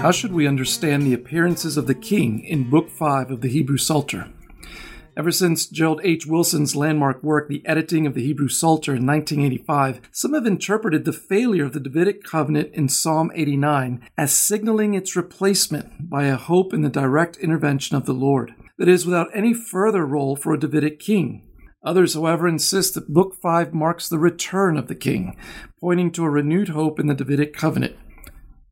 How should we understand the appearances of the king in Book 5 of the Hebrew Psalter? Ever since Gerald H. Wilson's landmark work, The Editing of the Hebrew Psalter in 1985, some have interpreted the failure of the Davidic covenant in Psalm 89 as signaling its replacement by a hope in the direct intervention of the Lord, that is, without any further role for a Davidic king. Others, however, insist that Book 5 marks the return of the king, pointing to a renewed hope in the Davidic covenant.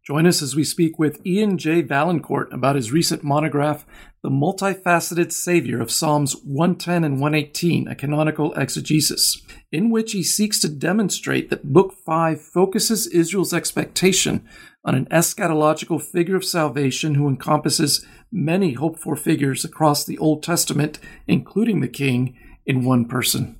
Join us as we speak with Ian J. Vaillancourt about his recent monograph, The Multifaceted Savior of Psalms 110 and 118, a canonical exegesis, in which he seeks to demonstrate that Book 5 focuses Israel's expectation on an eschatological figure of salvation who encompasses many hoped for figures across the Old Testament, including the King, in one person.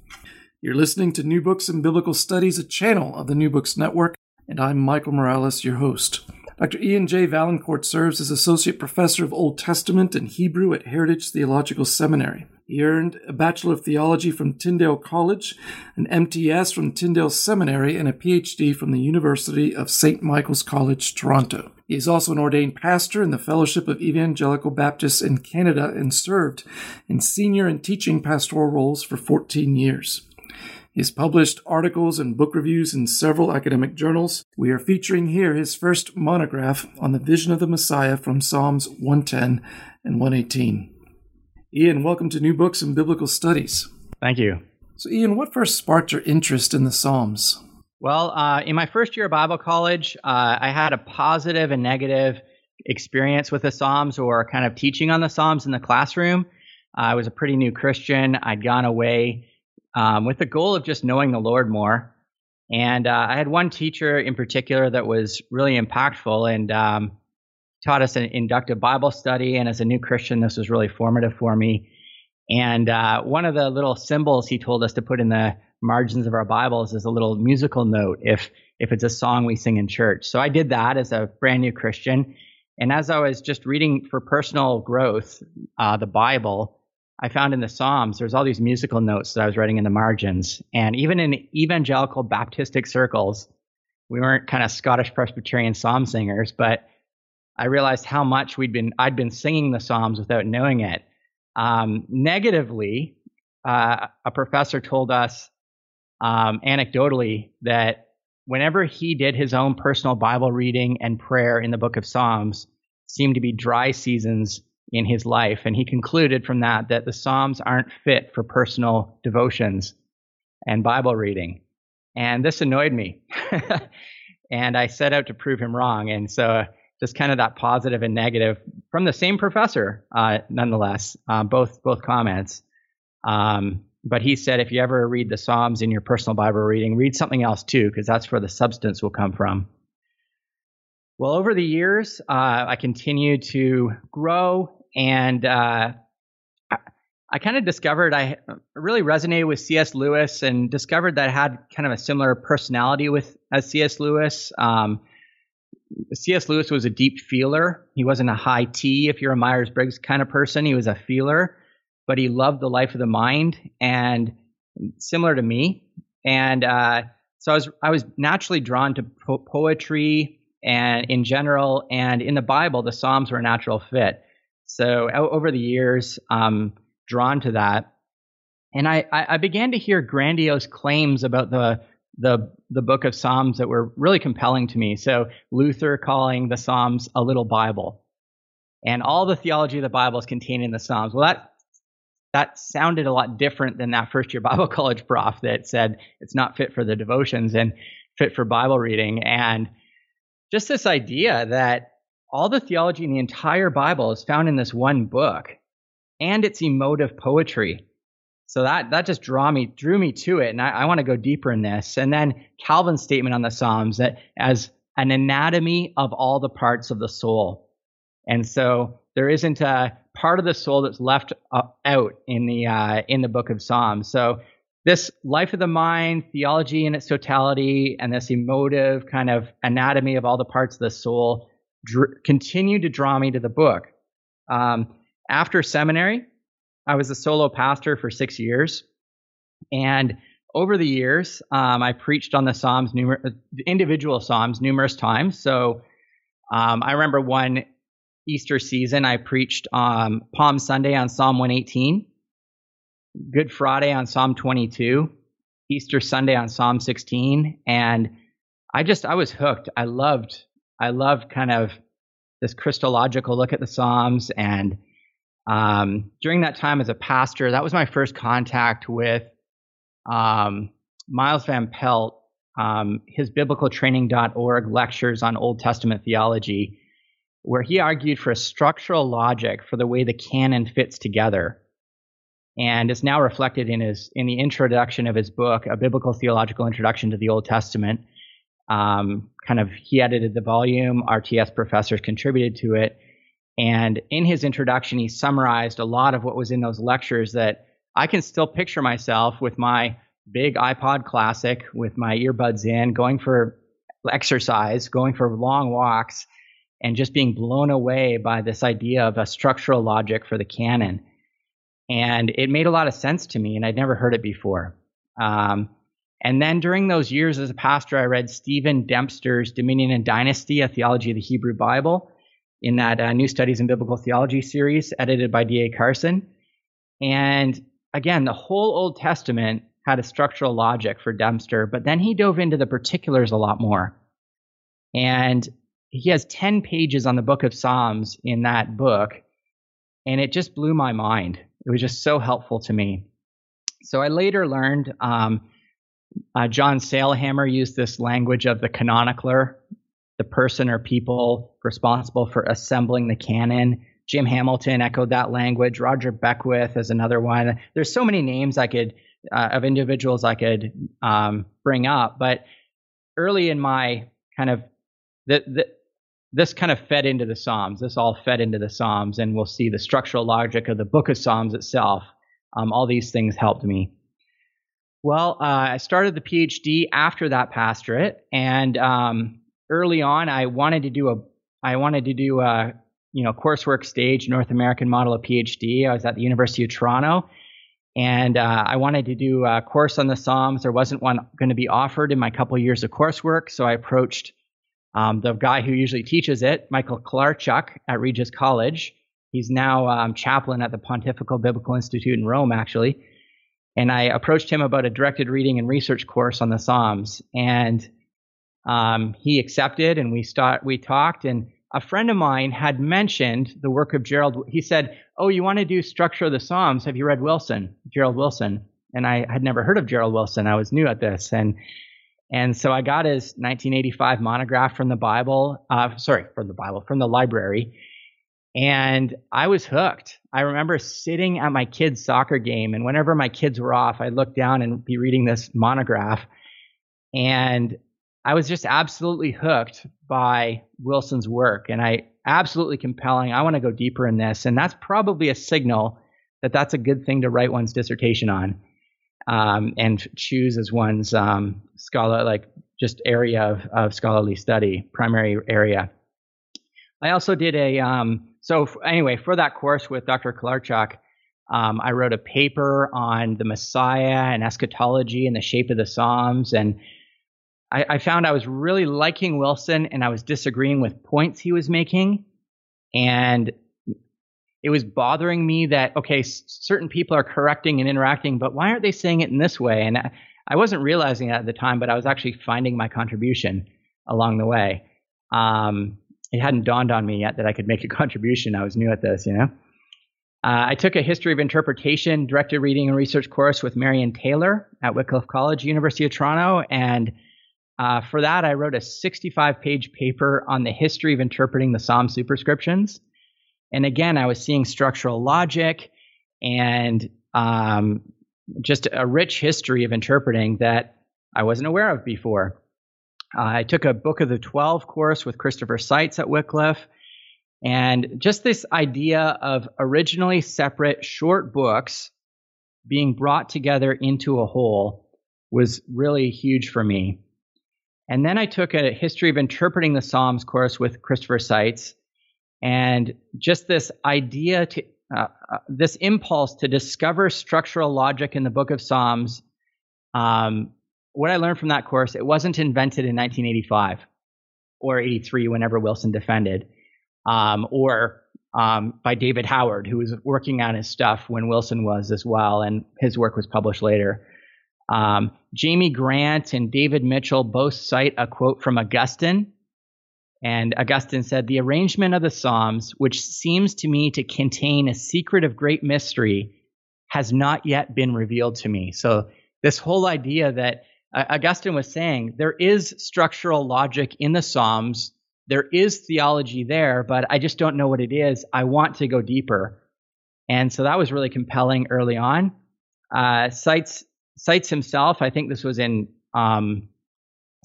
You're listening to New Books in Biblical Studies, a channel of the New Books Network and I'm Michael Morales, your host. Dr. Ian J. Vaillancourt serves as Associate Professor of Old Testament and Hebrew at Heritage Theological Seminary. He earned a Bachelor of Theology from Tyndale College, an MTS from Tyndale Seminary, and a PhD from the University of St. Michael's College, Toronto. He is also an ordained pastor in the Fellowship of Evangelical Baptists in Canada and served in senior and teaching pastoral roles for 14 years. He's published articles and book reviews in several academic journals. We are featuring here his first monograph on the vision of the Messiah from Psalms 110 and 118. Ian, welcome to New Books in Biblical Studies. Thank you. So, Ian, what first sparked your interest in the Psalms? Well, uh, in my first year of Bible college, uh, I had a positive and negative experience with the Psalms or kind of teaching on the Psalms in the classroom. Uh, I was a pretty new Christian. I'd gone away um, with the goal of just knowing the Lord more. And uh, I had one teacher in particular that was really impactful and um, taught us an inductive Bible study. And as a new Christian, this was really formative for me. And uh, one of the little symbols he told us to put in the margins of our Bibles is a little musical note if if it's a song we sing in church. So I did that as a brand new Christian. And as I was just reading for personal growth, uh, the Bible, I found in the Psalms, there's all these musical notes that I was writing in the margins. And even in evangelical Baptistic circles, we weren't kind of Scottish Presbyterian psalm singers, but I realized how much we'd been, I'd been singing the Psalms without knowing it. Um, negatively, uh, a professor told us um, anecdotally that whenever he did his own personal Bible reading and prayer in the book of Psalms, seemed to be dry seasons in his life. And he concluded from that that the Psalms aren't fit for personal devotions and Bible reading. And this annoyed me. and I set out to prove him wrong. And so just kind of that positive and negative from the same professor, uh, nonetheless, uh, both both comments. Um, but he said, if you ever read the Psalms in your personal Bible reading, read something else too, because that's where the substance will come from. Well, over the years, uh, I continued to grow and uh, I kind of discovered I really resonated with C.S. Lewis and discovered that I had kind of a similar personality with as C.S. Lewis. Um, C.S. Lewis was a deep feeler. He wasn't a high T, if you're a Myers Briggs kind of person. He was a feeler, but he loved the life of the mind and similar to me. And uh, so I was I was naturally drawn to po- poetry and in general, and in the Bible, the Psalms were a natural fit. So over the years, um, drawn to that, and I, I began to hear grandiose claims about the the the book of Psalms that were really compelling to me. So Luther calling the Psalms a little Bible, and all the theology of the Bible is contained in the Psalms. Well, that that sounded a lot different than that first year Bible college prof that said it's not fit for the devotions and fit for Bible reading. And just this idea that all the theology in the entire Bible is found in this one book, and it's emotive poetry. so that that just draw me drew me to it, and I, I want to go deeper in this. And then Calvin's statement on the Psalms that as an anatomy of all the parts of the soul, and so there isn't a part of the soul that's left uh, out in the uh, in the book of Psalms. So this life of the mind, theology in its totality, and this emotive kind of anatomy of all the parts of the soul dr- continue to draw me to the book. Um, after seminary, I was a solo pastor for six years. And over the years, um, I preached on the Psalms, numer- individual Psalms, numerous times. So um, I remember one Easter season, I preached um, Palm Sunday on Psalm 118, Good Friday on Psalm 22, Easter Sunday on Psalm 16, and I just I was hooked. I loved I loved kind of this Christological look at the Psalms and um, during that time as a pastor, that was my first contact with um, Miles Van Pelt, um, his biblicaltraining.org lectures on Old Testament theology, where he argued for a structural logic for the way the canon fits together. And it's now reflected in his in the introduction of his book, A Biblical Theological Introduction to the Old Testament. Um, kind of he edited the volume, RTS professors contributed to it and in his introduction, he summarized a lot of what was in those lectures that I can still picture myself with my big iPod Classic, with my earbuds in, going for exercise, going for long walks, and just being blown away by this idea of a structural logic for the canon. And it made a lot of sense to me, and I'd never heard it before. Um, and then during those years as a pastor, I read Stephen Dempster's Dominion and Dynasty, a theology of the Hebrew Bible in that uh, New Studies in Biblical Theology series, edited by D.A. Carson. And again, the whole Old Testament had a structural logic for Dempster, but then he dove into the particulars a lot more. And he has 10 pages on the book of Psalms in that book, and it just blew my mind. It was just so helpful to me. So I later learned um, uh, John Sailhamer used this language of the canonicler, the person or people responsible for assembling the canon. Jim Hamilton echoed that language. Roger Beckwith is another one. There's so many names I could uh, of individuals I could um, bring up, but early in my kind of the, the, this kind of fed into the Psalms. This all fed into the Psalms, and we'll see the structural logic of the Book of Psalms itself. Um, all these things helped me. Well, uh, I started the PhD after that pastorate, and um, early on, I wanted to do a I wanted to do a you know coursework stage North American model of PhD. I was at the University of Toronto, and uh, I wanted to do a course on the Psalms. There wasn't one going to be offered in my couple years of coursework, so I approached um, the guy who usually teaches it, Michael Kolarcik at Regis College. He's now um, chaplain at the Pontifical Biblical Institute in Rome, actually. And I approached him about a directed reading and research course on the Psalms, and um, he accepted, and we start we talked, and a friend of mine had mentioned the work of Gerald. He said, "Oh, you want to do structure of the Psalms? Have you read Wilson, Gerald Wilson?" And I had never heard of Gerald Wilson. I was new at this, and and so I got his 1985 monograph from the Bible. Uh, sorry, from the Bible, from the library. And I was hooked. I remember sitting at my kids' soccer game, and whenever my kids were off, I'd look down and be reading this monograph. And I was just absolutely hooked by Wilson's work and I absolutely compelling. I want to go deeper in this. And that's probably a signal that that's a good thing to write one's dissertation on um, and choose as one's um, scholar, like just area of, of scholarly study, primary area. I also did a, um, so f- anyway, for that course with Dr. Kolarcik, um, I wrote a paper on the Messiah and eschatology and the shape of the Psalms and I, I found I was really liking Wilson and I was disagreeing with points he was making. And it was bothering me that, okay, s- certain people are correcting and interacting, but why aren't they saying it in this way? And I, I wasn't realizing that at the time, but I was actually finding my contribution along the way. Um, it hadn't dawned on me yet that I could make a contribution. I was new at this, you know. Uh, I took a history of interpretation, directed reading and research course with Marion Taylor at Wycliffe College, University of Toronto, and uh, for that, I wrote a 65 page paper on the history of interpreting the Psalm superscriptions. And again, I was seeing structural logic and um, just a rich history of interpreting that I wasn't aware of before. Uh, I took a Book of the Twelve course with Christopher Seitz at Wycliffe. And just this idea of originally separate short books being brought together into a whole was really huge for me. And then I took a history of interpreting the Psalms course with Christopher Seitz. And just this idea to, uh, uh, this impulse to discover structural logic in the book of Psalms um, what I learned from that course, it wasn't invented in 1985 or 83, whenever Wilson defended, um, or um, by David Howard, who was working on his stuff when Wilson was as well, and his work was published later. Um, Jamie Grant and David Mitchell both cite a quote from Augustine. And Augustine said, The arrangement of the Psalms, which seems to me to contain a secret of great mystery, has not yet been revealed to me. So, this whole idea that Augustine was saying there is structural logic in the Psalms. There is theology there, but I just don't know what it is. I want to go deeper. And so that was really compelling early on. Uh, himself, I think this was in um,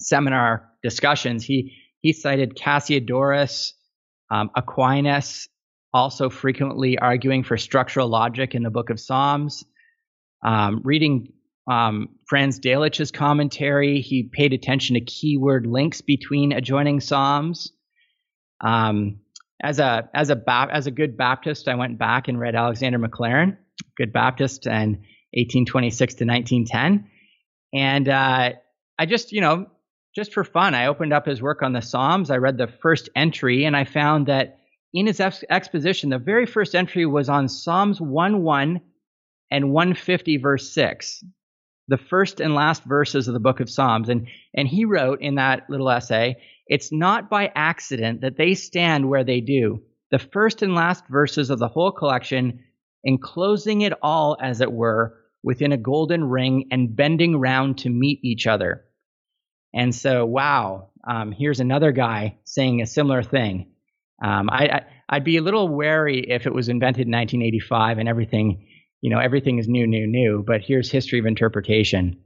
seminar discussions, he, he cited Cassiodorus, um, Aquinas, also frequently arguing for structural logic in the book of Psalms. Um, reading um, Franz Delitzsch's commentary. He paid attention to keyword links between adjoining psalms. Um, as a as a as a good Baptist, I went back and read Alexander Maclaren, good Baptist, and 1826 to 1910, and uh, I just you know just for fun, I opened up his work on the Psalms. I read the first entry, and I found that in his ex- exposition, the very first entry was on Psalms 1 1 and 150 verse 6 the first and last verses of the book of Psalms. And, and he wrote in that little essay, it's not by accident that they stand where they do. The first and last verses of the whole collection, enclosing it all, as it were, within a golden ring and bending round to meet each other. And so, wow, um, here's another guy saying a similar thing. Um, I, I, would be a little wary if it was invented in 1985 and everything you know, everything is new, new, new, but here's history of interpretation.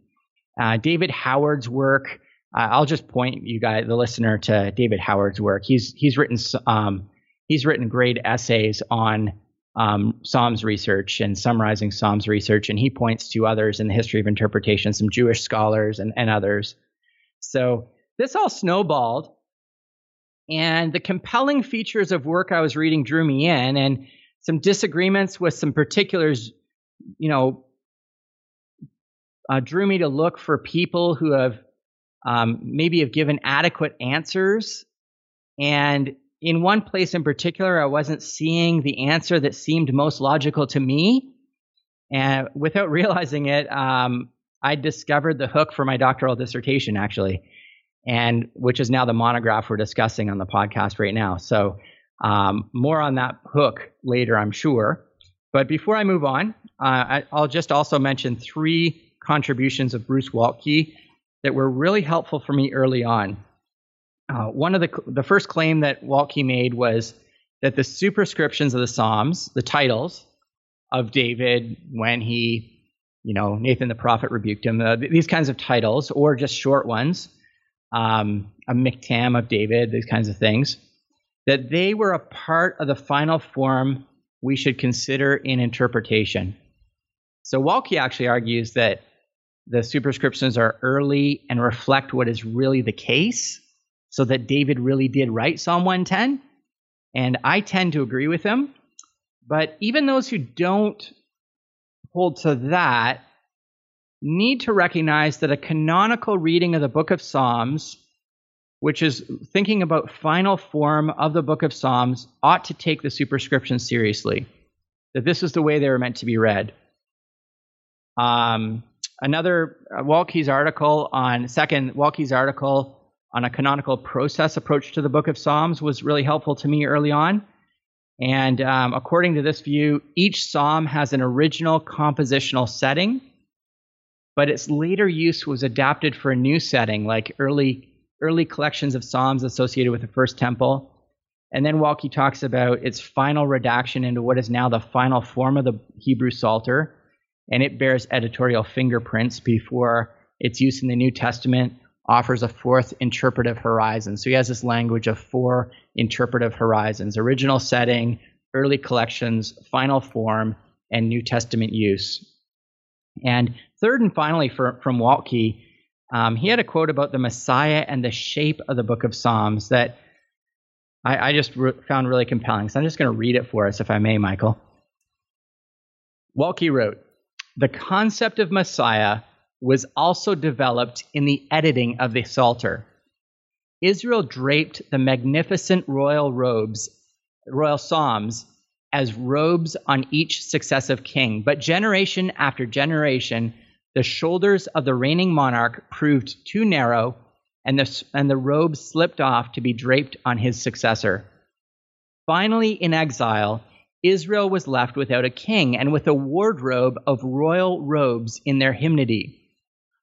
Uh, David Howard's work, uh, I'll just point you guys, the listener, to David Howard's work. He's he's written um, he's written great essays on um, Psalms research and summarizing Psalms research, and he points to others in the history of interpretation, some Jewish scholars and, and others. So this all snowballed, and the compelling features of work I was reading drew me in, and some disagreements with some particulars you know, uh, drew me to look for people who have um, maybe have given adequate answers. And in one place in particular, I wasn't seeing the answer that seemed most logical to me. And without realizing it, um, I discovered the hook for my doctoral dissertation, actually, and which is now the monograph we're discussing on the podcast right now. So, um, more on that hook later, I'm sure. But before I move on, I, will just also mention three contributions of Bruce Waltke that were really helpful for me early on. Uh, one of the the first claim that Waltke made was that the superscriptions of the Psalms, the titles of David when he, you know, Nathan the prophet rebuked him, uh, these kinds of titles, or just short ones, um, a miktam of David, these kinds of things, that they were a part of the final form we should consider in interpretation. So Waltke actually argues that the superscriptions are early and reflect what is really the case, so that David really did write Psalm 110. And I tend to agree with him. But even those who don't hold to that need to recognize that a canonical reading of the book of Psalms, which is thinking about final form of the book of Psalms, ought to take the superscription seriously. That this is the way they were meant to be read. Um, another uh, Waltke's article on second Waltke's article on a canonical process approach to the Book of Psalms was really helpful to me early on. And um, according to this view, each psalm has an original compositional setting, but its later use was adapted for a new setting, like early early collections of psalms associated with the First Temple. And then Waltke talks about its final redaction into what is now the final form of the Hebrew Psalter and it bears editorial fingerprints before its use in the New Testament offers a fourth interpretive horizon. So he has this language of four interpretive horizons original setting, early collections, final form, and New Testament use. And third and finally, for, from Waltke, um, he had a quote about the Messiah and the shape of the book of Psalms that I, I just re- found really compelling. So I'm just going to read it for us, if I may, Michael. Waltke wrote The concept of Messiah was also developed in the editing of the Psalter. Israel draped the magnificent royal robes, royal psalms, as robes on each successive king. But generation after generation, the shoulders of the reigning monarch proved too narrow, and the, and the robes slipped off to be draped on his successor. Finally, in exile, Israel was left without a king and with a wardrobe of royal robes in their hymnody.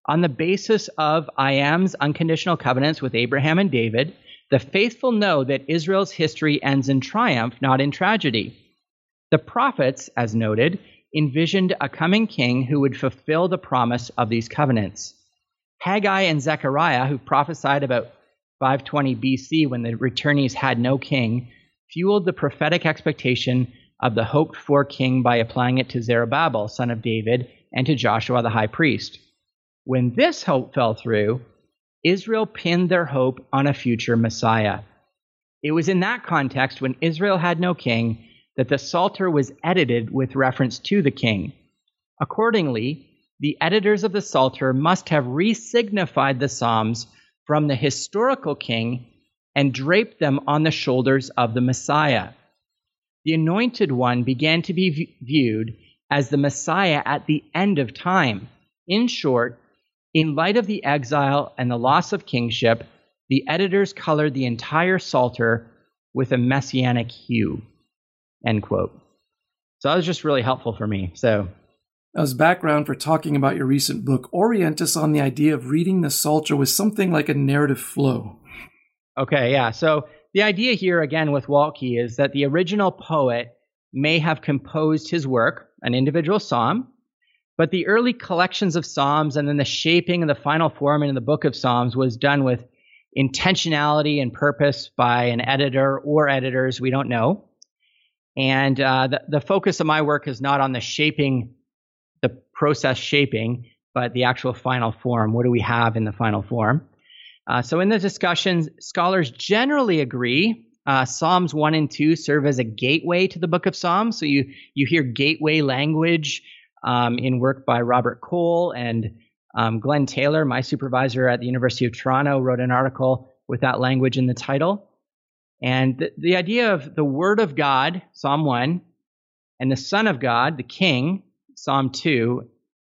On the basis of I am's unconditional covenants with Abraham and David, the faithful know that Israel's history ends in triumph, not in tragedy. The prophets, as noted, envisioned a coming king who would fulfill the promise of these covenants. Haggai and Zechariah, who prophesied about 520 BC when the returnees had no king, fueled the prophetic expectation of the hoped for king by applying it to Zerubbabel, son of David, and to Joshua the high priest. When this hope fell through, Israel pinned their hope on a future Messiah. It was in that context, when Israel had no king, that the Psalter was edited with reference to the king. Accordingly, the editors of the Psalter must have resignified the Psalms from the historical king and draped them on the shoulders of the Messiah. The Anointed One began to be viewed as the Messiah at the end of time. In short, in light of the exile and the loss of kingship, the editors colored the entire Psalter with a messianic hue. End quote. So that was just really helpful for me. So as background for talking about your recent book, orient us on the idea of reading the Psalter with something like a narrative flow. Okay, yeah. So the idea here, again, with Waltke is that the original poet may have composed his work, an individual psalm, but the early collections of Psalms and then the shaping and the final form in the book of Psalms was done with intentionality and purpose by an editor or editors, we don't know. And uh, the, the focus of my work is not on the shaping, the process shaping, but the actual final form. What do we have in the final form? Uh, so in the discussions, scholars generally agree uh, Psalms 1 and 2 serve as a gateway to the book of Psalms. So you, you hear gateway language um, in work by Robert Cole and um, Glen Taylor, my supervisor at the University of Toronto, wrote an article with that language in the title. And the, the idea of the Word of God, Psalm 1, and the Son of God, the King, Psalm 2,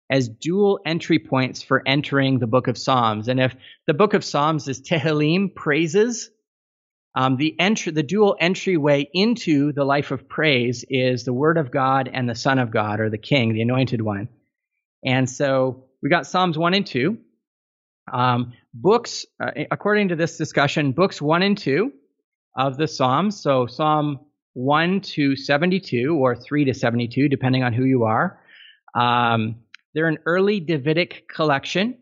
as dual entry points for entering the book of Psalms. And if the book of Psalms is Tehillim, praises, um, the entry, the dual entryway into the life of praise is the Word of God and the Son of God, or the King, the Anointed One. And so we got Psalms one and two. Um, books, uh, according to this discussion, books one and two of the Psalms. So Psalm one to seventy-two, or three to seventy-two, depending on who you are. Um, they're an early Davidic collection,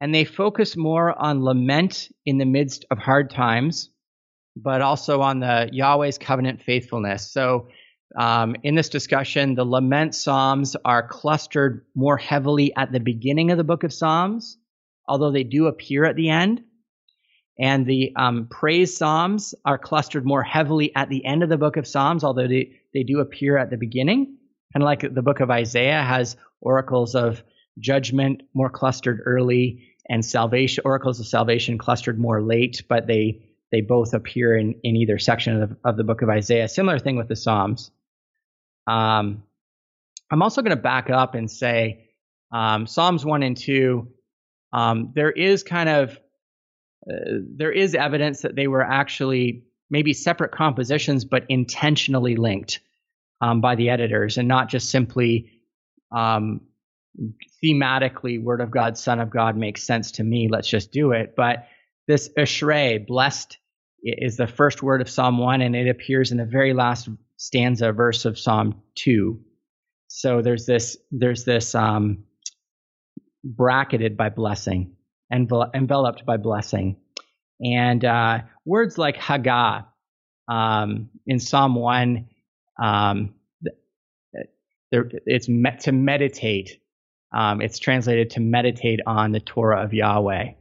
and they focus more on lament in the midst of hard times but also on the Yahweh's covenant faithfulness. So, um, in this discussion, the lament psalms are clustered more heavily at the beginning of the book of Psalms, although they do appear at the end. And the um, praise psalms are clustered more heavily at the end of the book of Psalms, although they, they do appear at the beginning. Kind of like the book of Isaiah has oracles of judgment more clustered early and salvation oracles of salvation clustered more late, but they they both appear in, in either section of the, of the book of Isaiah. Similar thing with the Psalms. Um, I'm also going to back up and say um, Psalms 1 and 2, um, there is kind of uh, there is evidence that they were actually maybe separate compositions, but intentionally linked um, by the editors, and not just simply um, thematically, Word of God, Son of God makes sense to me. Let's just do it. But this Ashrei, blessed is the first word of Psalm 1, and it appears in the very last stanza verse of Psalm 2. So there's this there's this um, bracketed by blessing, envel- enveloped by blessing, and uh, words like Haggah um, in Psalm one, um, there, it's met to meditate. Um, it's translated to meditate on the Torah of Yahweh.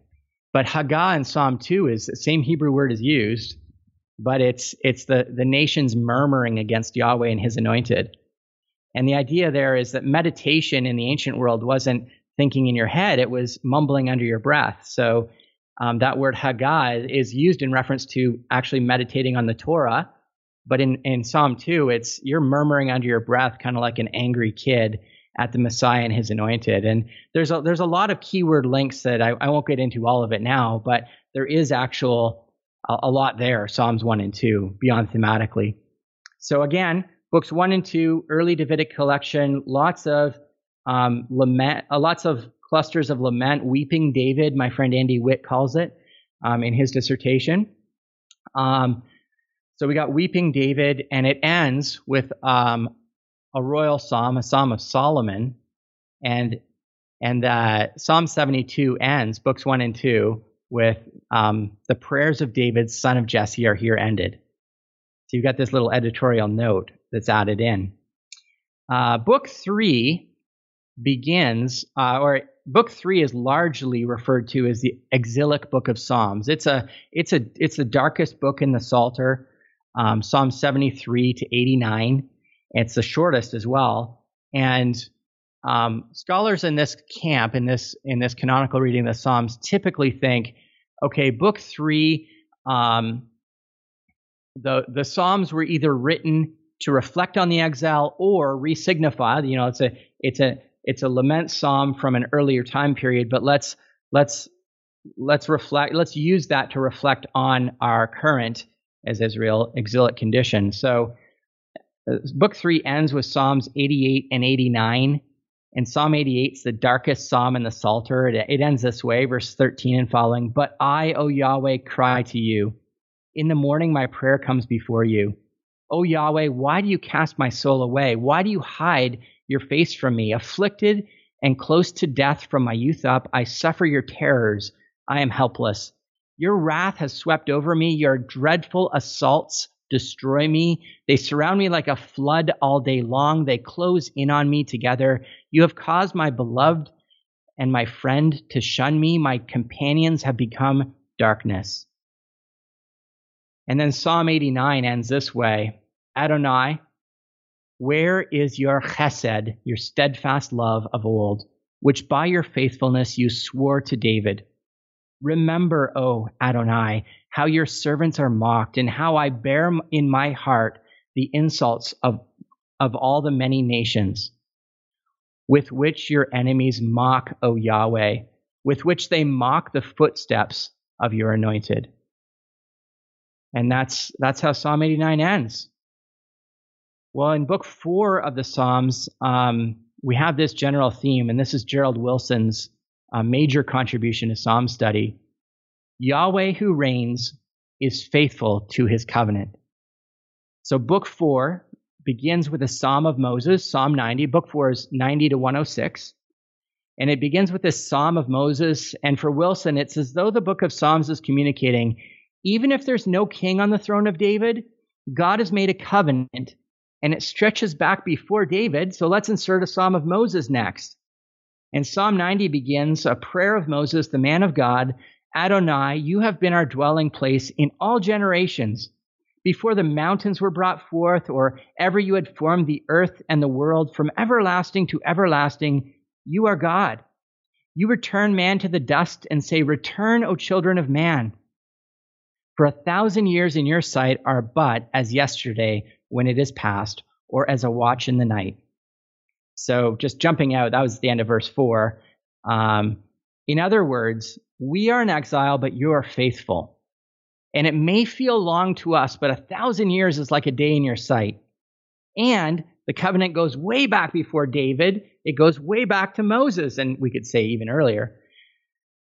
But Haggah in Psalm 2 is the same Hebrew word is used, but it's it's the, the nation's murmuring against Yahweh and his anointed. And the idea there is that meditation in the ancient world wasn't thinking in your head, it was mumbling under your breath. So um, that word Haggah is used in reference to actually meditating on the Torah. But in, in Psalm 2, it's you're murmuring under your breath, kind of like an angry kid at the Messiah and his anointed. And there's a, there's a lot of keyword links that I, I won't get into all of it now, but there is actual a, a lot there, Psalms 1 and 2, beyond thematically. So again, books 1 and 2, early Davidic collection, lots of um, lament, uh, lots of clusters of lament, weeping David, my friend Andy Witt calls it um, in his dissertation. Um, so we got weeping David, and it ends with um, a royal psalm, a psalm of Solomon, and and uh, Psalm 72 ends, books one and two, with um, the prayers of David, son of Jesse, are here ended. So you've got this little editorial note that's added in. Uh, book three begins, uh, or book three is largely referred to as the exilic book of Psalms. It's a, it's a, it's the darkest book in the Psalter. Um, Psalm 73 to 89 it's the shortest as well. And um, scholars in this camp, in this in this canonical reading of the Psalms, typically think, okay, book three, um, the the Psalms were either written to reflect on the exile or re-signify. You know, it's a it's a it's a lament psalm from an earlier time period, but let's let's let's reflect let's use that to reflect on our current as Israel exilic condition. So uh, book three ends with Psalms 88 and 89. And Psalm 88 is the darkest psalm in the Psalter. It, it ends this way, verse 13 and following. But I, O Yahweh, cry to you. In the morning, my prayer comes before you. O Yahweh, why do you cast my soul away? Why do you hide your face from me? Afflicted and close to death from my youth up, I suffer your terrors. I am helpless. Your wrath has swept over me. Your dreadful assaults destroy me. They surround me like a flood all day long. They close in on me together. You have caused my beloved and my friend to shun me. My companions have become darkness. And then Psalm 89 ends this way Adonai, where is your chesed, your steadfast love of old, which by your faithfulness you swore to David? Remember, O Adonai, how your servants are mocked, and how I bear in my heart the insults of, of all the many nations, with which your enemies mock, O Yahweh, with which they mock the footsteps of your anointed. And that's that's how Psalm 89 ends. Well, in book four of the Psalms, um, we have this general theme, and this is Gerald Wilson's uh, major contribution to Psalm study. Yahweh who reigns is faithful to his covenant. So, book four begins with a psalm of Moses, Psalm 90. Book four is 90 to 106. And it begins with this psalm of Moses. And for Wilson, it's as though the book of Psalms is communicating even if there's no king on the throne of David, God has made a covenant and it stretches back before David. So let's insert a psalm of Moses next. And Psalm 90 begins a prayer of Moses, the man of God, Adonai, you have been our dwelling place in all generations. Before the mountains were brought forth, or ever you had formed the earth and the world, from everlasting to everlasting, you are God. You return man to the dust and say, Return, O children of man. For a thousand years in your sight are but as yesterday when it is past, or as a watch in the night. So, just jumping out, that was the end of verse 4. Um, in other words, we are in exile, but you are faithful. And it may feel long to us, but a thousand years is like a day in your sight. And the covenant goes way back before David. It goes way back to Moses, and we could say even earlier.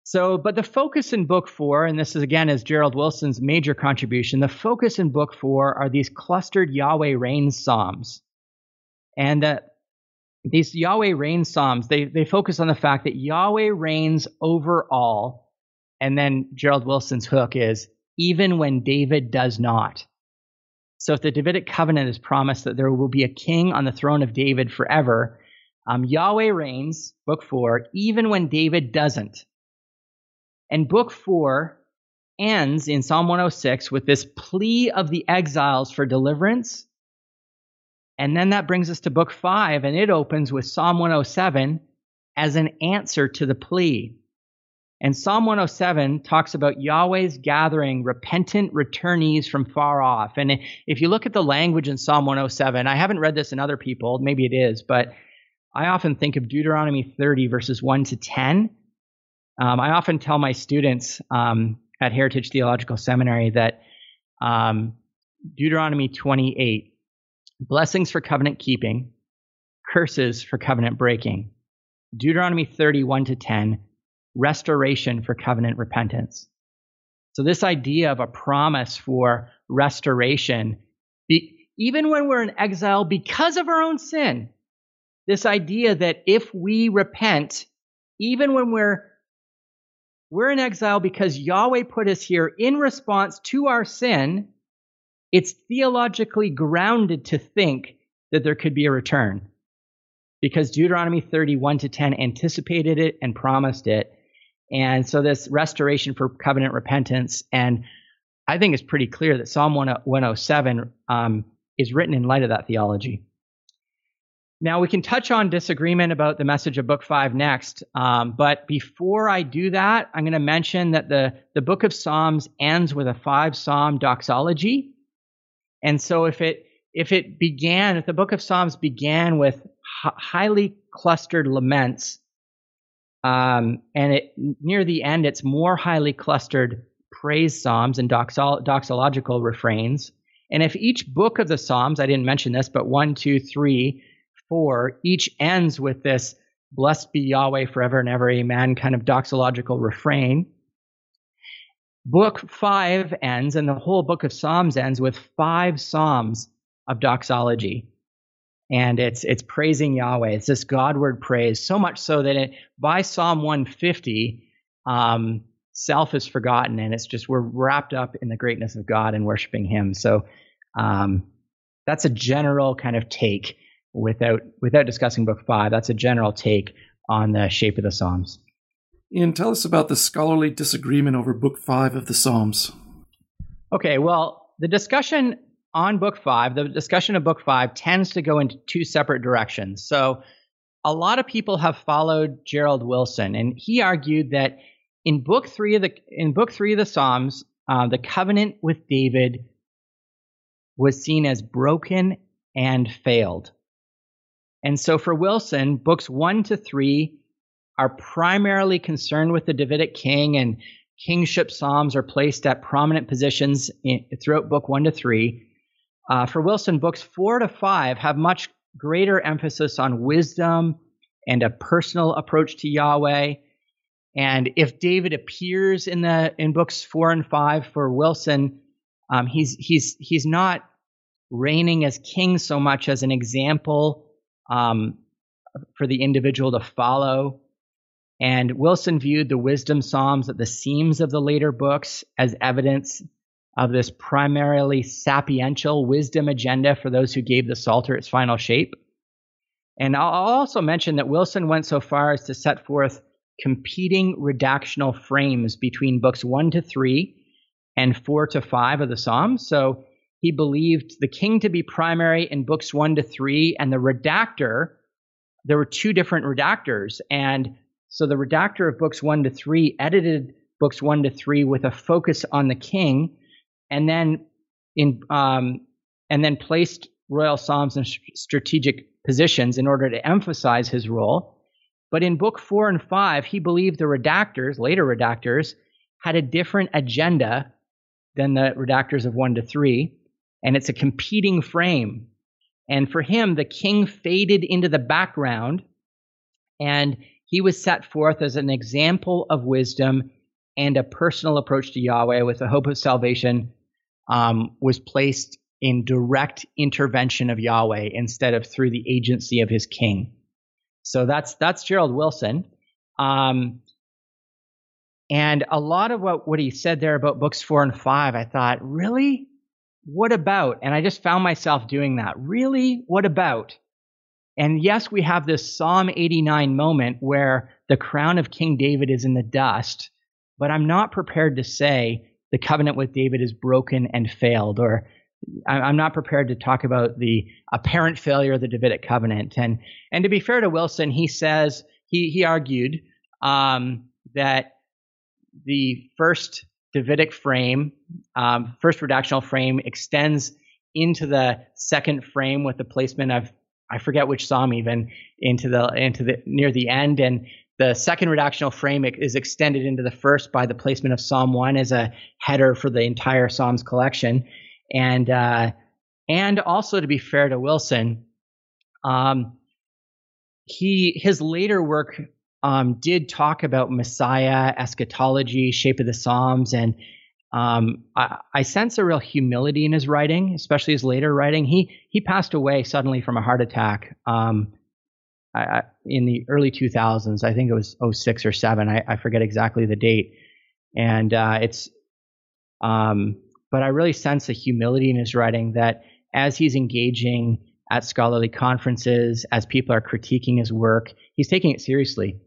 So, but the focus in book four, and this is again is Gerald Wilson's major contribution, the focus in book four are these clustered Yahweh reigns psalms. And that these Yahweh reigns psalms, they, they focus on the fact that Yahweh reigns over all. And then Gerald Wilson's hook is even when David does not. So if the Davidic covenant is promised that there will be a king on the throne of David forever, um, Yahweh reigns, book four, even when David doesn't. And book four ends in Psalm 106 with this plea of the exiles for deliverance. And then that brings us to book five, and it opens with Psalm 107 as an answer to the plea. And Psalm 107 talks about Yahweh's gathering repentant returnees from far off. And if you look at the language in Psalm 107, I haven't read this in other people, maybe it is, but I often think of Deuteronomy 30, verses 1 to 10. Um, I often tell my students um, at Heritage Theological Seminary that um, Deuteronomy 28, blessings for covenant keeping, curses for covenant breaking. Deuteronomy 31 to 10, restoration for covenant repentance. So, this idea of a promise for restoration, be, even when we're in exile because of our own sin, this idea that if we repent, even when we're we're in exile because Yahweh put us here in response to our sin, it's theologically grounded to think that there could be a return. Because Deuteronomy 31 to 10 anticipated it and promised it. And so this restoration for covenant repentance, and I think it's pretty clear that Psalm 107 um, is written in light of that theology. Now, we can touch on disagreement about the message of Book 5 next, um, but before I do that, I'm going to mention that the, the book of Psalms ends with a five psalm doxology. And so if it if it began, if the book of Psalms began with h- highly clustered laments, um, and it near the end, it's more highly clustered praise psalms and doxol- doxological refrains. And if each book of the Psalms, I didn't mention this, but one, two, three, four, each ends with this blessed be Yahweh forever and ever, amen, kind of doxological refrain. Book five ends, and the whole book of Psalms ends with five Psalms of doxology. And it's it's praising Yahweh. It's this Godward praise, so much so that it, by Psalm 150, um, self is forgotten, and it's just we're wrapped up in the greatness of God and worshiping Him. So um, that's a general kind of take without without discussing book five. That's a general take on the shape of the Psalms. Ian, tell us about the scholarly disagreement over book five of the Psalms. Okay, well, the discussion on book five, the discussion of book five tends to go into two separate directions. So a lot of people have followed Gerald Wilson, and he argued that in book three of the in book three of the Psalms, uh, the covenant with David was seen as broken and failed. And so for Wilson, books one to three are primarily concerned with the Davidic king, and kingship psalms are placed at prominent positions in, throughout book one to three. Uh, for Wilson, books four to five have much greater emphasis on wisdom and a personal approach to Yahweh. And if David appears in the in books four and five for Wilson, um, he's he's he's not reigning as king so much as an example um, for the individual to follow. And Wilson viewed the wisdom psalms at the seams of the later books as evidence of this primarily sapiential wisdom agenda for those who gave the Psalter its final shape. And I'll also mention that Wilson went so far as to set forth competing redactional frames between books one to three and four to five of the Psalms. So he believed the king to be primary in books one to three, and the redactor, there were two different redactors. And so the redactor of books one to three edited books one to three with a focus on the king, and then in um, and then placed royal psalms in strategic positions in order to emphasize his role. But in book four and five, he believed the redactors, later redactors, had a different agenda than the redactors of one to three and it's a competing frame. And for him, the king faded into the background, and he was set forth as an example of wisdom and a personal approach to Yahweh with the hope of salvation um, was placed in direct intervention of Yahweh instead of through the agency of his king. So that's that's Gerald Wilson. Um, and a lot of what, what he said there about books four and five, I thought, really? What about? And I just found myself doing that. Really? What about? And yes, we have this Psalm 89 moment where the crown of King David is in the dust, but I'm not prepared to say the covenant with David is broken and failed, or I'm not prepared to talk about the apparent failure of the Davidic covenant. And and to be fair to Wilson, he says he he argued um, that the first Davidic frame, um, first redactional frame, extends into the second frame with the placement of I forget which psalm even into the into the near the end, and the second redactional frame is extended into the first by the placement of Psalm one as a header for the entire Psalms collection, and uh, and also to be fair to Wilson, um, he his later work um, did talk about Messiah, eschatology, shape of the Psalms, and um, I, I, sense a real humility in his writing, especially his later writing. He he passed away suddenly from a heart attack um, I, in the early 2000s. I think it was 06 or 7. I, I forget exactly the date. And uh, it's, um, but I really sense a humility in his writing that as he's engaging at scholarly conferences, as people are critiquing his work, he's taking it seriously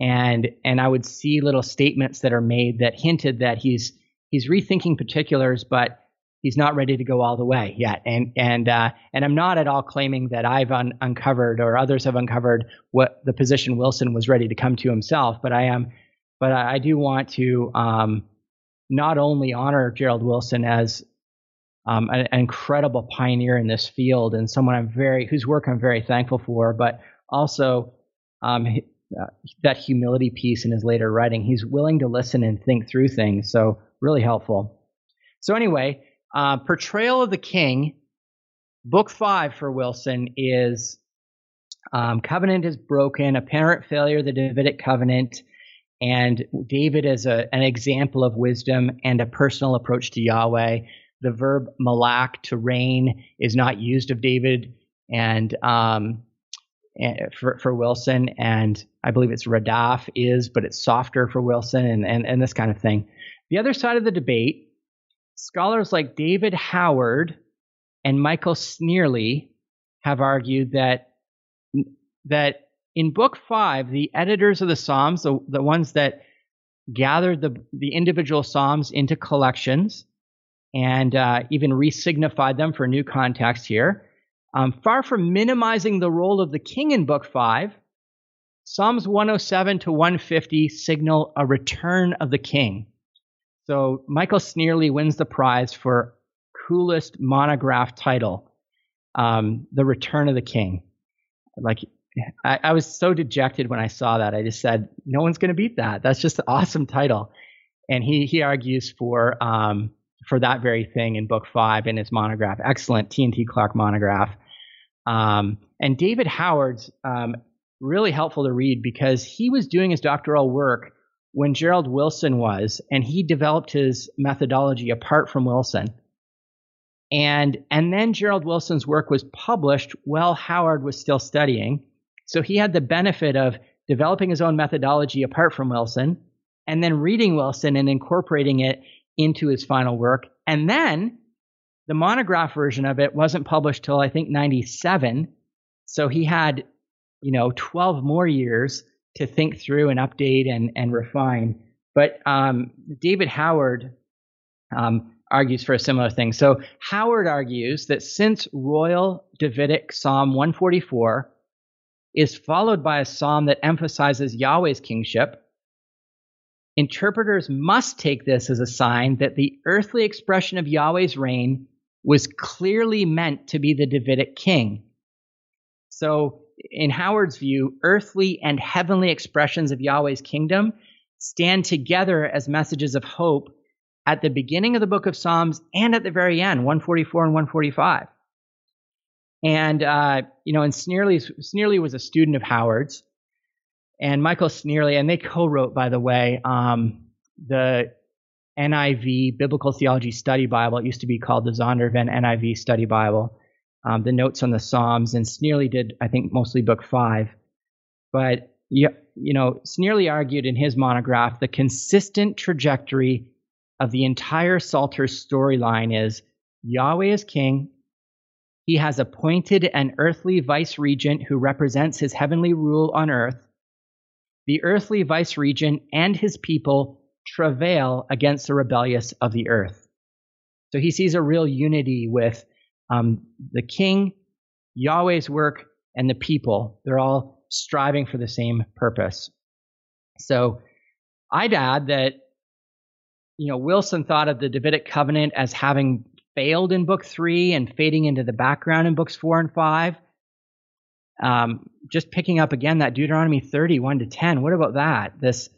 and and I would see little statements that are made that hinted that he's he's rethinking particulars, but he's not ready to go all the way yet. And and uh, and I'm not at all claiming that I've un- uncovered or others have uncovered what the position Wilson was ready to come to himself, but I am, but I, I do want to um, not only honor Gerald Wilson as um, an, an incredible pioneer in this field and someone I'm very whose work I'm very thankful for, but also um, uh, that humility piece in his later writing. He's willing to listen and think through things. So really helpful. So anyway, uh, portrayal of the king, book five for Wilson is um, covenant is broken, apparent failure of the Davidic covenant, and David is a, an example of wisdom and a personal approach to Yahweh. The verb malak to reign is not used of David, and um, for, for Wilson, and I believe it's Radaf is, but it's softer for Wilson, and, and, and this kind of thing. The other side of the debate, scholars like David Howard and Michael Snearly have argued that that in Book Five, the editors of the Psalms, the, the ones that gathered the the individual Psalms into collections and uh, even resignified them for new context here um, far from minimizing the role of the king in Book 5, Psalms 107 to 150 signal a return of the king. So Michael Snearly wins the prize for coolest monograph title, um, The Return of the King. Like, I, I, was so dejected when I saw that. I just said, no one's going to beat that. That's just an awesome title. And he, he argues for um, for that very thing in book five in his monograph. Excellent T&T Clark monograph. Um, and David Howard's um, really helpful to read because he was doing his doctoral work when Gerald Wilson was, and he developed his methodology apart from Wilson. And and then Gerald Wilson's work was published while Howard was still studying. So he had the benefit of developing his own methodology apart from Wilson, and then reading Wilson and incorporating it into his final work. And then the monograph version of it wasn't published till I think 97. So he had, you know, 12 more years to think through and update and, and refine. But um, David Howard um, argues for a similar thing. So Howard argues that since Royal Davidic Psalm 144 is followed by a psalm that emphasizes Yahweh's kingship, Interpreters must take this as a sign that the earthly expression of Yahweh's reign was clearly meant to be the Davidic king. So, in Howard's view, earthly and heavenly expressions of Yahweh's kingdom stand together as messages of hope at the beginning of the book of Psalms and at the very end, 144 and 145. And, uh, you know, and Snearly, Snearly was a student of Howard's and Michael Snearly, and they co-wrote, by the way, um, the NIV Biblical Theology Study Bible. It used to be called the Zondervan NIV Study Bible. Um, the notes on the Psalms, and Snearly did, I think, mostly Book Five. but you, you know, Snearly argued in his monograph the consistent trajectory of the entire Psalter storyline is Yahweh is king. He has appointed an earthly vice regent who represents his heavenly rule on earth. The earthly vice regent and his people travail against the rebellious of the earth. So he sees a real unity with um, the king, Yahweh's work, and the people. They're all striving for the same purpose. So I'd add that, you know, Wilson thought of the Davidic covenant as having failed in book three and fading into the background in books four and five. Um, just picking up again that Deuteronomy 30, 1 to 10. What about that? This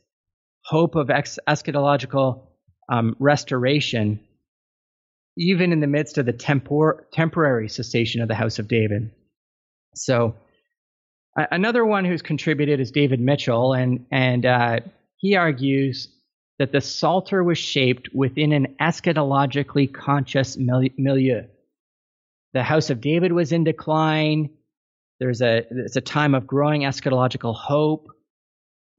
hope of ex- eschatological um, restoration, even in the midst of the tempor- temporary cessation of the house of David. So, another one who's contributed is David Mitchell, and and uh, he argues that the Psalter was shaped within an eschatologically conscious milieu. The house of David was in decline. There's a it's a time of growing eschatological hope.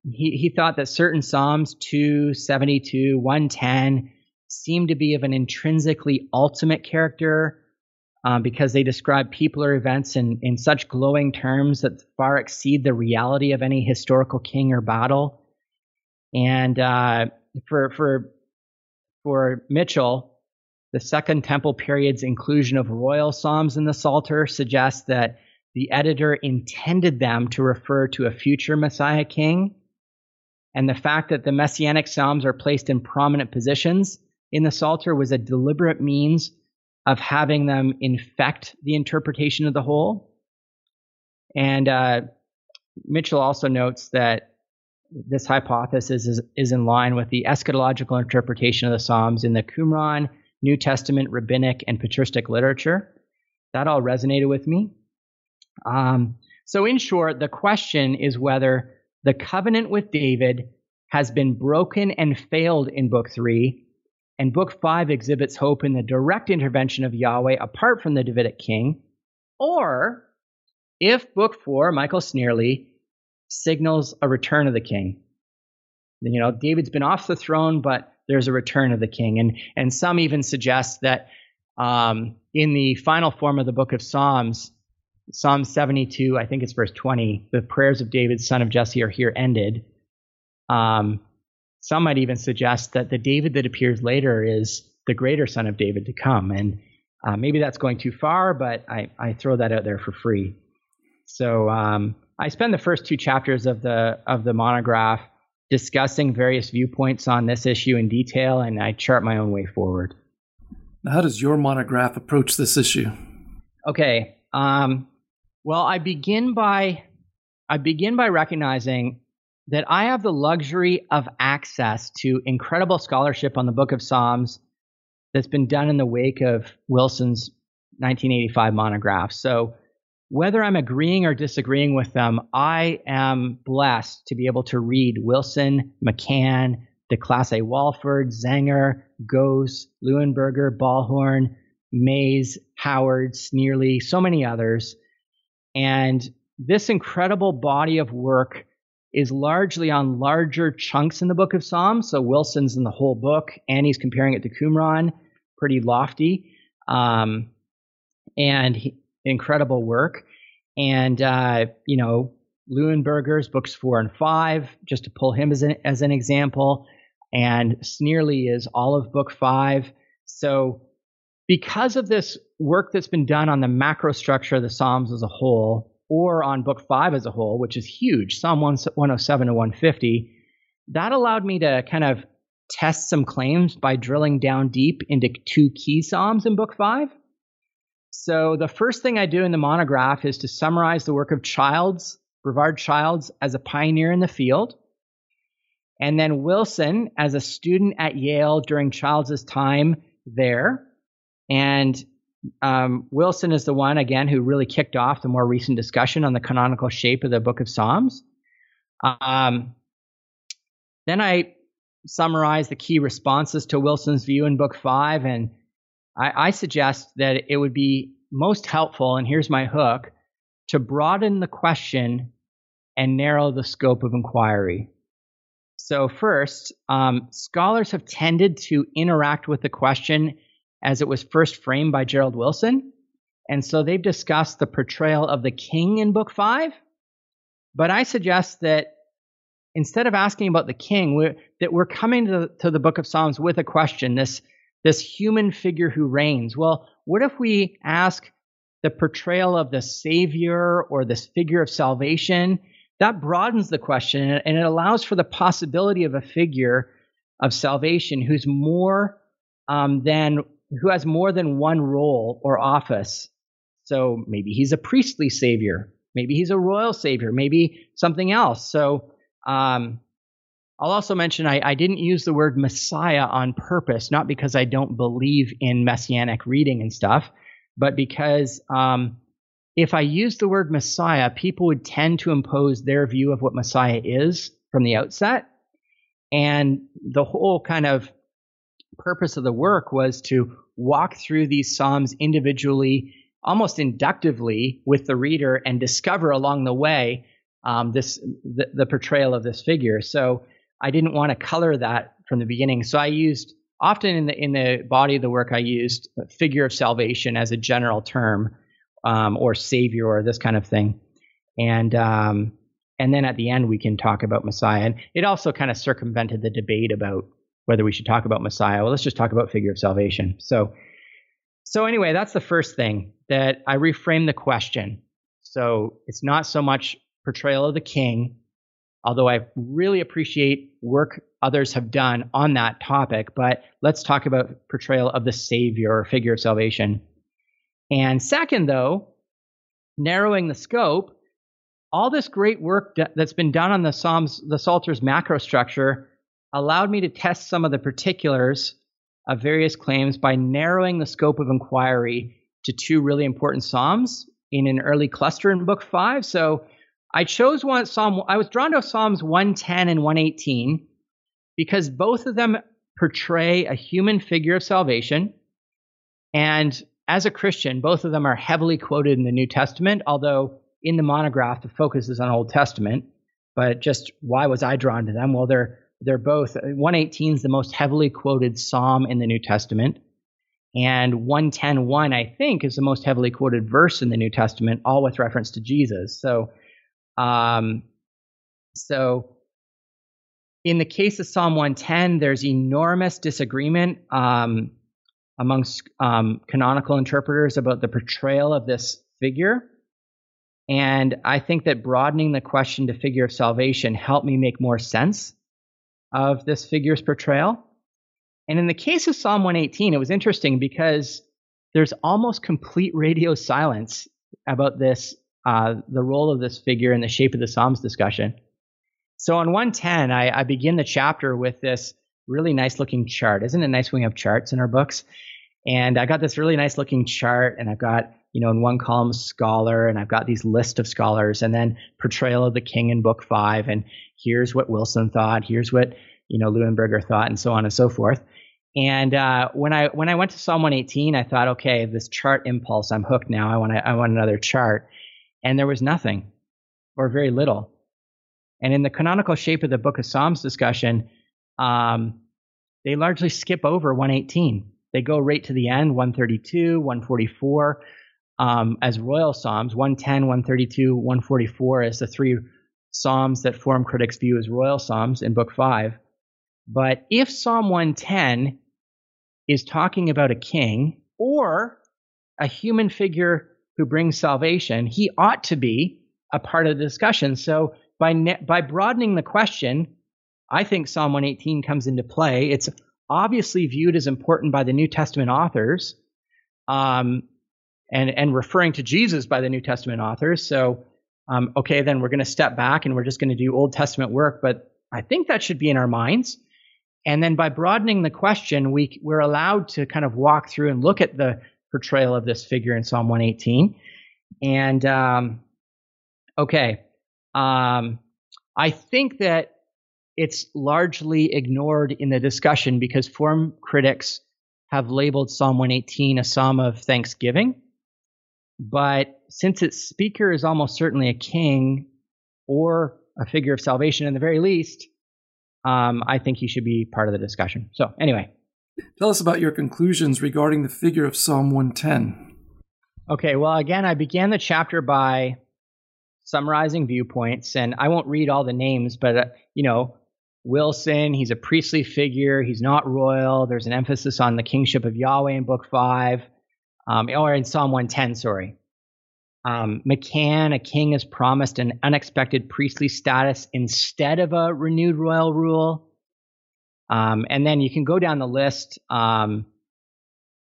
He he thought that certain Psalms 272, 110 seemed to be of an intrinsically ultimate character um, because they describe people or events in, in such glowing terms that far exceed the reality of any historical king or battle. And uh, for for for Mitchell, the Second Temple period's inclusion of royal psalms in the Psalter suggests that the editor intended them to refer to a future Messiah king. And the fact that the messianic psalms are placed in prominent positions in the Psalter was a deliberate means of having them infect the interpretation of the whole. And uh, Mitchell also notes that this hypothesis is, is in line with the eschatological interpretation of the Psalms in the Qumran, New Testament, rabbinic, and patristic literature. That all resonated with me. Um, so, in short, the question is whether the covenant with David has been broken and failed in Book 3 and Book 5 exhibits hope in the direct intervention of Yahweh apart from the Davidic king, or if Book 4, Michael Snearly, signals a return of the king. You know, David's been off the throne, but there's a return of the king. And, and some even suggest that um, in the final form of the book of Psalms, Psalm 72, I think it's verse 20, the prayers of David, son of Jesse, are here ended. Um, some might even suggest that the David that appears later is the greater son of David to come. And uh, maybe that's going too far, but I, I throw that out there for free. So um, I spend the first two chapters of the of the monograph discussing various viewpoints on this issue in detail, and I chart my own way forward. Now, how does your monograph approach this issue? Okay. Um, well, I begin by I begin by recognizing that I have the luxury of access to incredible scholarship on the Book of Psalms that's been done in the wake of Wilson's 1985 monograph. So, whether I'm agreeing or disagreeing with them, I am blessed to be able to read Wilson, McCann, deClaissé-Walford, Zenger, Goos, Leuenberger, Ballhorn, Mays, Howard, Snearly, so many others. And this incredible body of work is largely on larger chunks in the book of Psalms. So Wilson's in the whole book, and he's comparing it to Qumran, pretty lofty, um, and he, incredible work. And, uh, you know, Leuenberger's books four and five, just to pull him as an, as an example. And Snearly is all of book five. So, because of this work that's been done on the macro structure of the Psalms as a whole, or on book five as a whole, which is huge, Psalm 107 to 150, that allowed me to kind of test some claims by drilling down deep into two key Psalms in book five. So the first thing I do in the monograph is to summarize the work of Childs, Brevard Childs, as a pioneer in the field. And then Wilson as a student at Yale during Childs' time there. And um, Wilson is the one, again, who really kicked off the more recent discussion on the canonical shape of the book of Psalms. Um, then I summarize the key responses to Wilson's view in book five, and I, I suggest that it would be most helpful, and here's my hook, to broaden the question and narrow the scope of inquiry. So, first, um, scholars have tended to interact with the question as it was first framed by Gerald Wilson. And so they've discussed the portrayal of the king in Book 5. But I suggest that instead of asking about the king, we're, that we're coming to the, to the book of Psalms with a question this, this human figure who reigns. Well, what if we ask the portrayal of the Savior or this figure of salvation? That broadens the question and it allows for the possibility of a figure of salvation who's more um, than who has more than one role or office. So maybe he's a priestly savior, maybe he's a royal savior, maybe something else. So um, I'll also mention I, I, didn't use the word Messiah on purpose, not because I don't believe in messianic reading and stuff, but because um, if I use the word Messiah, people would tend to impose their view of what Messiah is from the outset. And the whole kind of purpose of the work was to walk through these Psalms individually, almost inductively with the reader and discover along the way um, this the, the portrayal of this figure. So I didn't want to color that from the beginning. So I used often in the in the body of the work I used figure of salvation as a general term, um, or savior or this kind of thing, and um, and then at the end we can talk about Messiah. And it also kind of circumvented the debate about whether we should talk about Messiah. Well, let's just talk about figure of salvation. So so anyway, that's the first thing that I reframe the question. So it's not so much portrayal of the king, although I really appreciate work others have done on that topic. But let's talk about portrayal of the Savior or figure of salvation. And second, though, narrowing the scope, all this great work that's been done on the Psalms, the Psalter's macro structure, allowed me to test some of the particulars of various claims by narrowing the scope of inquiry to two really important Psalms in an early cluster in Book Five. So I chose one Psalm. I was drawn to Psalms 110 and 118 because both of them portray a human figure of salvation. And as a Christian, both of them are heavily quoted in the New Testament, although in the monograph, the focus is on Old Testament. But just why was I drawn to them? Well, they're they're both 118 is the most heavily quoted psalm in the New Testament, and 110.1 I think is the most heavily quoted verse in the New Testament, all with reference to Jesus. So, um, so in the case of Psalm 110, there's enormous disagreement um, amongst um, canonical interpreters about the portrayal of this figure. And I think that broadening the question to figure of salvation helped me make more sense of this figure's portrayal. And in the case of Psalm 118, it was interesting because there's almost complete radio silence about this, uh, the role of this figure in the shape of the Psalms discussion. So on 110, I, I begin the chapter with this really nice looking chart. Isn't it nice when we have charts in our books? And I got this really nice looking chart, and I've got, you know, in one column, scholar, and I've got these list of scholars, and then portrayal of the king in book five, and here's what Wilson thought, here's what, you know, Leuenberger thought, and so on and so forth. And uh, when I when I went to Psalm 118, I thought, okay, this chart impulse, I'm hooked now. I want I want another chart, and there was nothing, or very little. And in the canonical shape of the Book of Psalms discussion, um, they largely skip over 118. They go right to the end, 132, 144, um, as royal psalms. 110, 132, 144 is the three psalms that form critics view as royal psalms in Book 5. But if Psalm 110 is talking about a king or a human figure who brings salvation, he ought to be a part of the discussion. So by ne- by broadening the question, I think Psalm 118 comes into play. It's obviously viewed as important by the New Testament authors, um, and and referring to Jesus by the New Testament authors. So, um, okay, then we're going to step back and we're just going to do Old Testament work. But I think that should be in our minds. And then by broadening the question, we we're allowed to kind of walk through and look at the portrayal of this figure in Psalm 118. And um, okay, um, I think that it's largely ignored in the discussion because form critics have labeled Psalm 118 a psalm of thanksgiving. But since its speaker is almost certainly a king, or a figure of salvation in the very least, um, I think he should be part of the discussion. So, anyway. Tell us about your conclusions regarding the figure of Psalm 110. Okay, well, again, I began the chapter by summarizing viewpoints, and I won't read all the names, but, uh, you know, Wilson, he's a priestly figure, he's not royal. There's an emphasis on the kingship of Yahweh in Book 5, um, or in Psalm 110, sorry. Um, McCann, a king is promised an unexpected priestly status instead of a renewed royal rule. Um, and then you can go down the list, um,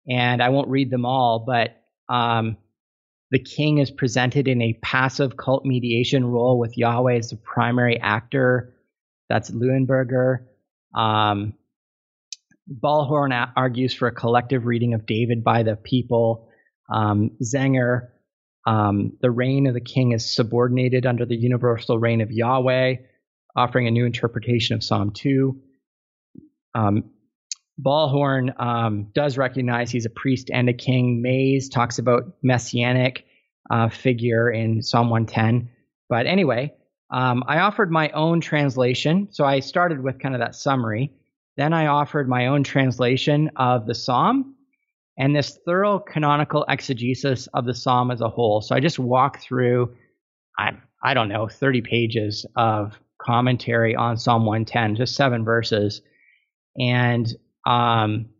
and I won't read them all, but um, the king is presented in a passive cult mediation role with Yahweh as the primary actor. That's Leuenberger. Um, Ballhorn argues for a collective reading of David by the people. Um, Zenger, um, the reign of the king is subordinated under the universal reign of Yahweh, offering a new interpretation of Psalm 2. Um, Ballhorn um, does recognize he's a priest and a king. Mays talks about messianic uh, figure in Psalm 110. But anyway, um, I offered my own translation. So I started with kind of that summary. Then I offered my own translation of the psalm and this thorough canonical exegesis of the psalm as a whole. So I just walked through, I, I don't know, 30 pages of commentary on Psalm 110, just seven verses. And um,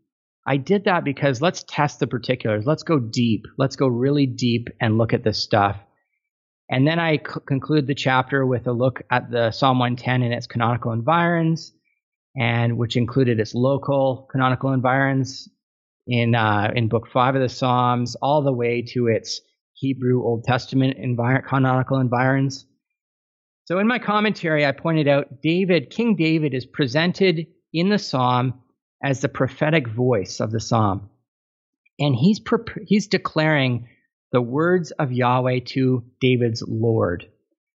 I did that because let's test the particulars. Let's go deep. Let's go really deep and look at this stuff. And then I c- conclude the chapter with a look at the Psalm 110 and its canonical environs, and which included its local canonical environs in uh, in Book Five of the Psalms, all the way to its Hebrew Old Testament envir- canonical environs. So in my commentary, I pointed out David, King David, is presented in the psalm as the prophetic voice of the psalm. And he's, he's declaring the words of Yahweh to David's Lord.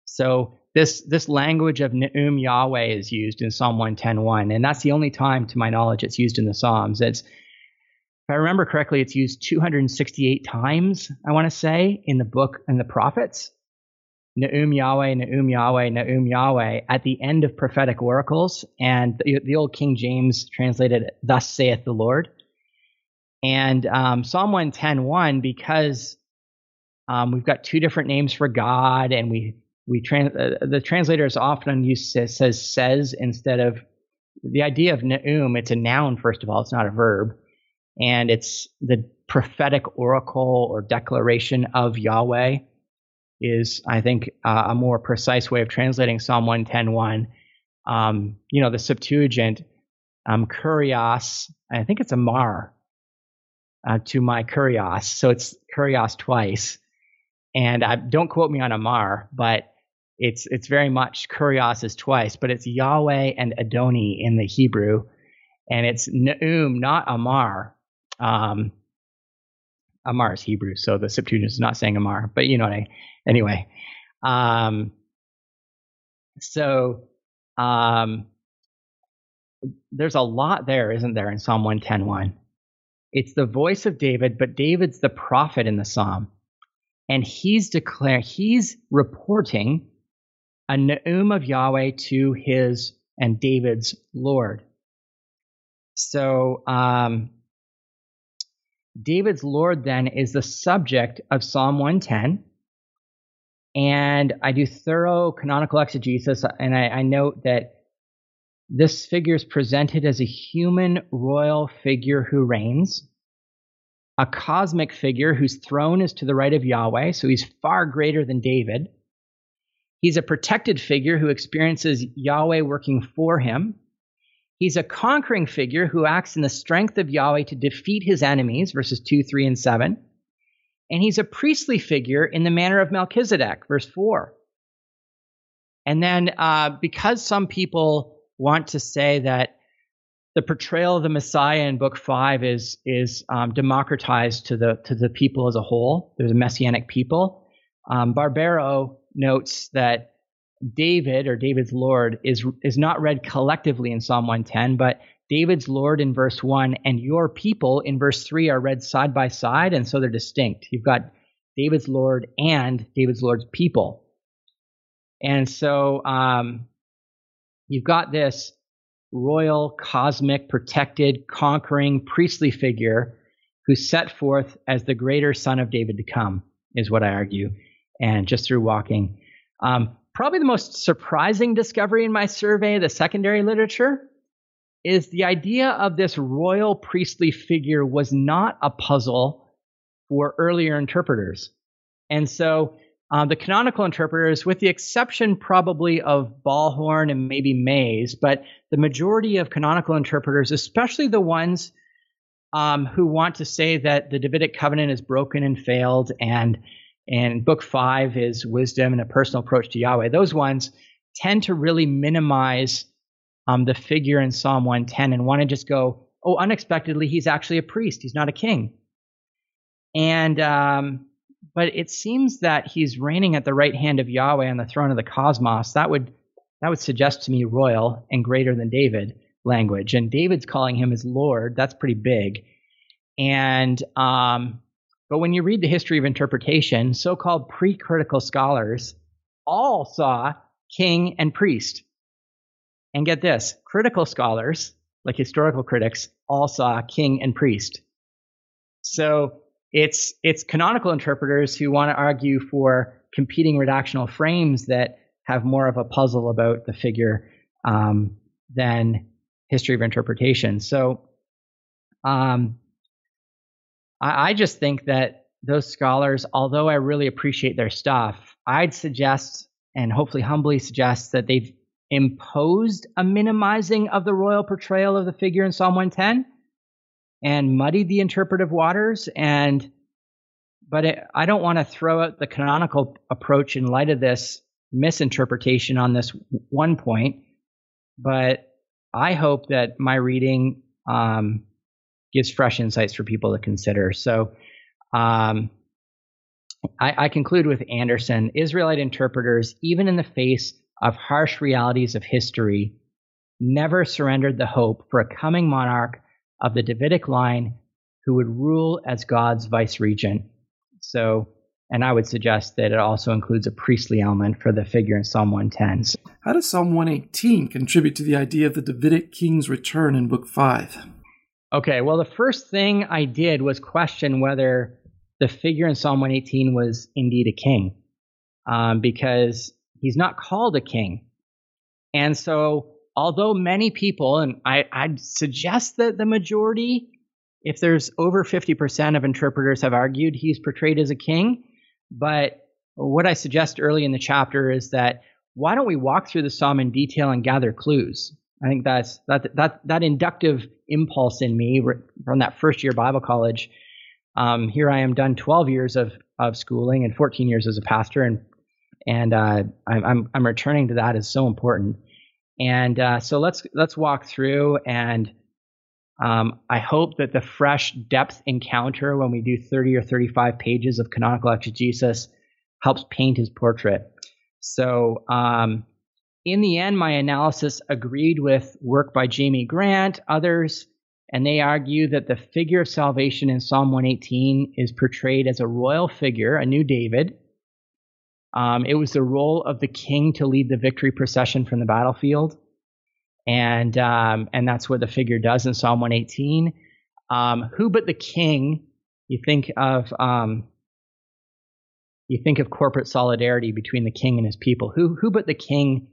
So this, this language of Neum Yahweh is used in Psalm 110.1, and that's the only time, to my knowledge, it's used in the Psalms. It's, if I remember correctly, it's used 268 times, I want to say, in the book and the prophets. Neum Yahweh, Neum Yahweh, Neum Yahweh at the end of prophetic oracles. And the, the old King James translated, Thus saith the Lord. And um, Psalm 110.1, because um, we've got two different names for God, and we we trans, uh, the translators often use says, says says instead of the idea of neum. It's a noun first of all. It's not a verb, and it's the prophetic oracle or declaration of Yahweh is, I think, uh, a more precise way of translating Psalm 110.1. Um, you know, the Septuagint, um, kurios, I think it's a mar uh, to my kurios. So it's kurios twice. And I, don't quote me on Amar, but it's it's very much kurios is twice, but it's Yahweh and Adoni in the Hebrew, and it's Neum, not Amar. Um, Amar is Hebrew, so the Septuagint is not saying Amar, but you know what I anyway. Um, so um, there's a lot there, isn't there, in Psalm 110.1? It's the voice of David, but David's the prophet in the psalm. And he's declaring, he's reporting a neum of Yahweh to his and David's Lord. So um, David's Lord then is the subject of Psalm 110 and I do thorough canonical exegesis, and I, I note that this figure is presented as a human royal figure who reigns, a cosmic figure whose throne is to the right of Yahweh, so he's far greater than David. He's a protected figure who experiences Yahweh working for him. He's a conquering figure who acts in the strength of Yahweh to defeat his enemies, verses 2, 3, and 7 and he's a priestly figure in the manner of Melchizedek, verse 4. And then, uh, because some people want to say that the portrayal of the Messiah in Book Five is is um, democratized to the to the people as a whole, there's a messianic people. Um, Barbiero notes that David or David's Lord is is not read collectively in Psalm 110, but David's Lord in verse 1 and your people in verse 3 are read side by side, and so they're distinct. You've got David's Lord and David's Lord's people. And so um, you've got this royal, cosmic, protected, conquering, priestly figure who's set forth as the greater son of David to come, is what I argue. And just through walking. Um, probably the most surprising discovery in my survey, the secondary literature, is the idea of this royal priestly figure was not a puzzle for earlier interpreters. And so uh, the canonical interpreters, with the exception probably of Ballhorn and maybe Mays, but the majority of canonical interpreters, especially the ones um, who want to say that the Davidic covenant is broken and failed, and and Book Five is wisdom and a personal approach to Yahweh, those ones tend to really minimize um, the figure in Psalm 110 and want to just go, oh, unexpectedly, he's actually a priest, he's not a king. And um, but it seems that he's reigning at the right hand of Yahweh on the throne of the cosmos. That would that would suggest to me royal and greater than David language. And David's calling him his Lord. That's pretty big. And um, but when you read the history of interpretation, so-called pre-critical scholars all saw king and priest. And get this, critical scholars, like historical critics, all saw king and priest. So it's it's canonical interpreters who want to argue for competing redactional frames that have more of a puzzle about the figure um, than history of interpretation. So um, I, I just think that those scholars, although I really appreciate their stuff, I'd suggest and hopefully humbly suggest that they've imposed a minimizing of the royal portrayal of the figure in Psalm 110 and muddied the interpretive waters. And but it, I don't want to throw out the canonical approach in light of this misinterpretation on this one point, but I hope that my reading um, gives fresh insights for people to consider. So um, I, I conclude with Anderson Israelite interpreters, even in the face of harsh realities of history, never surrendered the hope for a coming monarch of the Davidic line who would rule as God's vice regent. So, and I would suggest that it also includes a priestly element for the figure in Psalm 110. How does Psalm 118 contribute to the idea of the Davidic king's return in Book 5? Okay, well, the first thing I did was question whether the figure in Psalm 118 was indeed a king, um, because he's not called a king. And so, although many people, and I, I'd suggest that the majority if there's over 50% of interpreters have argued he's portrayed as a king. But what I suggest early in the chapter is that why don't we walk through the psalm in detail and gather clues? I think that's that that that inductive impulse in me from that first year Bible college. Um, here I am, done 12 years of of schooling and 14 years as a pastor, and and uh, I'm, I'm I'm returning to that is so important. And uh, so let's let's walk through and um, I hope that the fresh depth encounter when we do 30 or 35 pages of canonical exegesis helps paint his portrait. So, um, in the end, my analysis agreed with work by Jamie Grant, others, and they argue that the figure of salvation in Psalm 118 is portrayed as a royal figure, a new David. Um, it was the role of the king to lead the victory procession from the battlefield and um, and that's what the figure does in Psalm 118. Um, who but the king? You think of um, you think of corporate solidarity between the king and his people. Who who but the king?